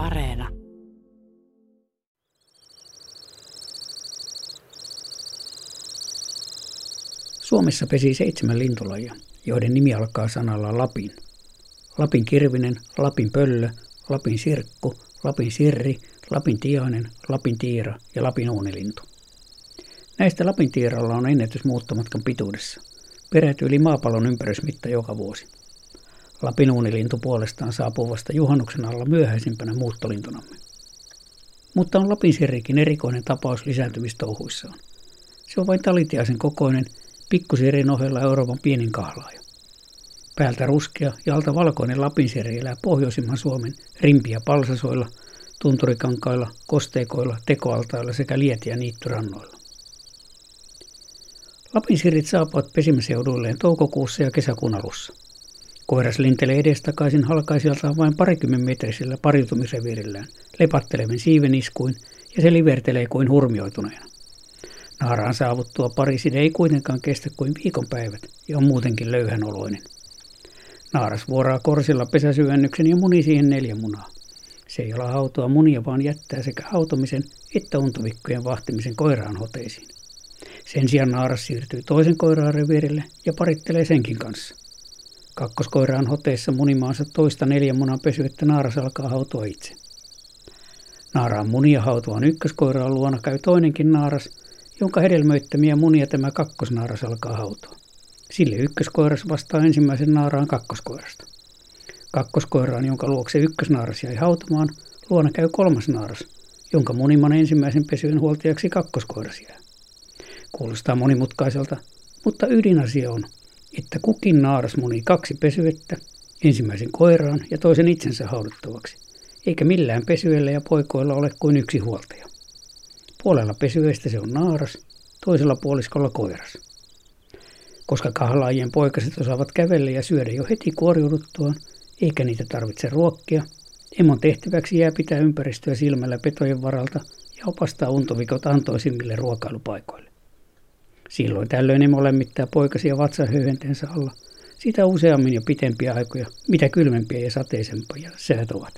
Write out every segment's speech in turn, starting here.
Areena. Suomessa pesi seitsemän lintulajia, joiden nimi alkaa sanalla Lapin. Lapin kirvinen, Lapin pöllö, Lapin sirkku, Lapin sirri, Lapin tiainen, Lapin tiira ja Lapin uunilintu. Näistä Lapin tiiralla on ennätys muuttomatkan pituudessa. Peräty yli maapallon ympärysmitta joka vuosi. Lapin uunilintu puolestaan saapuu vasta juhannuksen alla myöhäisimpänä muuttolintunamme. Mutta on Lapin sirrikin erikoinen tapaus lisääntymistouhuissaan. Se on vain talitiaisen kokoinen, pikkusirin ohella Euroopan pienin kahlaaja. Päältä ruskea ja alta valkoinen Lapinseri elää pohjoisimman Suomen rimpiä palsasoilla, tunturikankailla, kosteikoilla, tekoaltailla sekä lietiä niittyrannoilla. Lapinsirit saapuvat pesimäseuduilleen toukokuussa ja kesäkuun alussa. Koiras lintelee edestakaisin halkaisijaltaan vain parikymmen metrisillä pariutumisreviirillään, lepattelevin siiveniskuin ja se livertelee kuin hurmioituneena. Naaraan saavuttua Pariisin ei kuitenkaan kestä kuin viikonpäivät ja on muutenkin löyhänoloinen. Naaras vuoraa korsilla pesäsyönnyksen ja muni siihen neljä munaa. Se ei ole hautoa munia, vaan jättää sekä hautomisen että untuvikkojen vahtimisen koiraan hoteisiin. Sen sijaan naaras siirtyy toisen koiraan reviirille ja parittelee senkin kanssa. Kakkoskoiraan hoteessa munimaansa toista neljän munan että naaras alkaa hautua itse. Naaraan munia hautuvan ykköskoiraan luona käy toinenkin naaras, jonka hedelmöittämiä munia tämä kakkosnaaras alkaa hautua. Sille ykköskoiras vastaa ensimmäisen naaraan kakkoskoirasta. Kakkoskoiraan, jonka luokse ykkösnaaras jäi hautamaan, luona käy kolmas naaras, jonka muniman ensimmäisen pesyn huoltajaksi kakkoskoiras jää. Kuulostaa monimutkaiselta, mutta ydinasia on, että kukin naaras muni kaksi pesyettä, ensimmäisen koiraan ja toisen itsensä hauduttavaksi, eikä millään pesyellä ja poikoilla ole kuin yksi huoltaja. Puolella pesyestä se on naaras, toisella puoliskolla koiras. Koska kahlaajien poikaset osaavat kävellä ja syödä jo heti kuoriuduttuaan, eikä niitä tarvitse ruokkia, emon tehtäväksi jää pitää ympäristöä silmällä petojen varalta ja opastaa untovikot antoisimmille ruokailupaikoille. Silloin tällöin emo lämmittää poikasia vatsahöyhenteensä alla, sitä useammin ja pitempiä aikoja, mitä kylmempiä ja sateisempia säät ovat.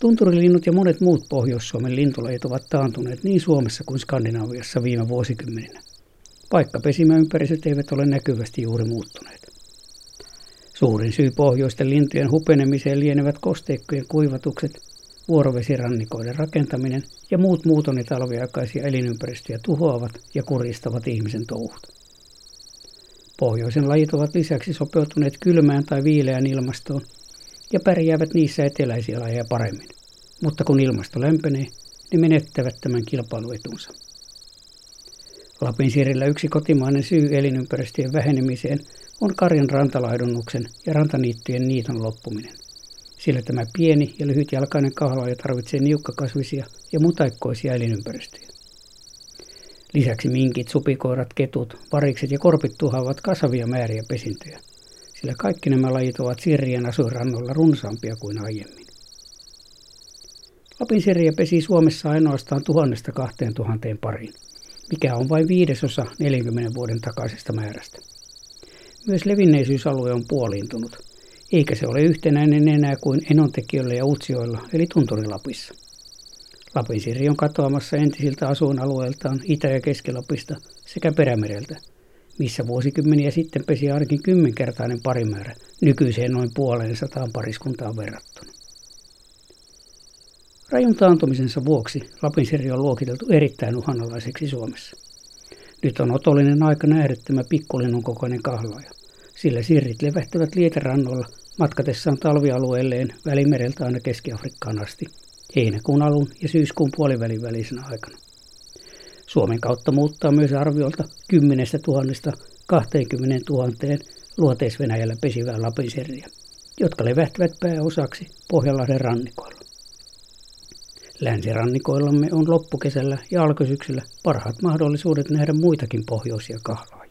Tunturilinnut ja monet muut Pohjois-Suomen lintulajit ovat taantuneet niin Suomessa kuin Skandinaviassa viime vuosikymmeninä. Vaikka pesimäympäristöt eivät ole näkyvästi juuri muuttuneet. Suurin syy pohjoisten lintujen hupenemiseen lienevät kosteikkojen kuivatukset, vuorovesirannikoiden rakentaminen ja muut muuton ja talviaikaisia elinympäristöjä tuhoavat ja kuristavat ihmisen touhut. Pohjoisen lajit ovat lisäksi sopeutuneet kylmään tai viileään ilmastoon ja pärjäävät niissä eteläisiä lajeja paremmin. Mutta kun ilmasto lämpenee, ne menettävät tämän kilpailuetunsa. Lapin siirillä yksi kotimainen syy elinympäristöjen vähenemiseen on karjan rantalaidunnuksen ja rantaniittyjen niiton loppuminen. Sillä tämä pieni ja lyhytjalkainen kahlaaja tarvitsee niukkakasvisia ja mutaikkoisia elinympäristöjä. Lisäksi minkit, supikoirat, ketut, varikset ja korpit tuhoavat kasvavia määriä pesintöjä – sillä kaikki nämä lajit ovat sirrien asuinrannoilla runsaampia kuin aiemmin. Lapin sirriä pesi Suomessa ainoastaan tuhannesta kahteen tuhanteen pariin, mikä on vain viidesosa 40 vuoden takaisesta määrästä. Myös levinneisyysalue on puoliintunut, eikä se ole yhtenäinen enää kuin enontekijöillä ja utsioilla, eli Tunturilapissa. Lapin sirri on katoamassa entisiltä asuinalueiltaan Itä- ja Keski-Lapista sekä Perämereltä – missä vuosikymmeniä sitten pesi ainakin kymmenkertainen parimäärä nykyiseen noin puoleen sataan pariskuntaan verrattuna. Rajun taantumisensa vuoksi Lapinseri on luokiteltu erittäin uhanalaiseksi Suomessa. Nyt on otollinen aika nähdä tämä pikkulinnun kokoinen kahlaaja, sillä sirrit levähtävät lieterannolla matkatessaan talvialueelleen välimereltä aina Keski-Afrikkaan asti, heinäkuun alun ja syyskuun puolivälin välisenä aikana. Suomen kautta muuttaa myös arviolta 10 000 20 000 luoteis-Venäjällä pesivää lapiserriä, jotka levähtävät pääosaksi Pohjanlahden rannikoilla. Länsirannikoillamme on loppukesällä ja alkusyksyllä parhaat mahdollisuudet nähdä muitakin pohjoisia kahlaa.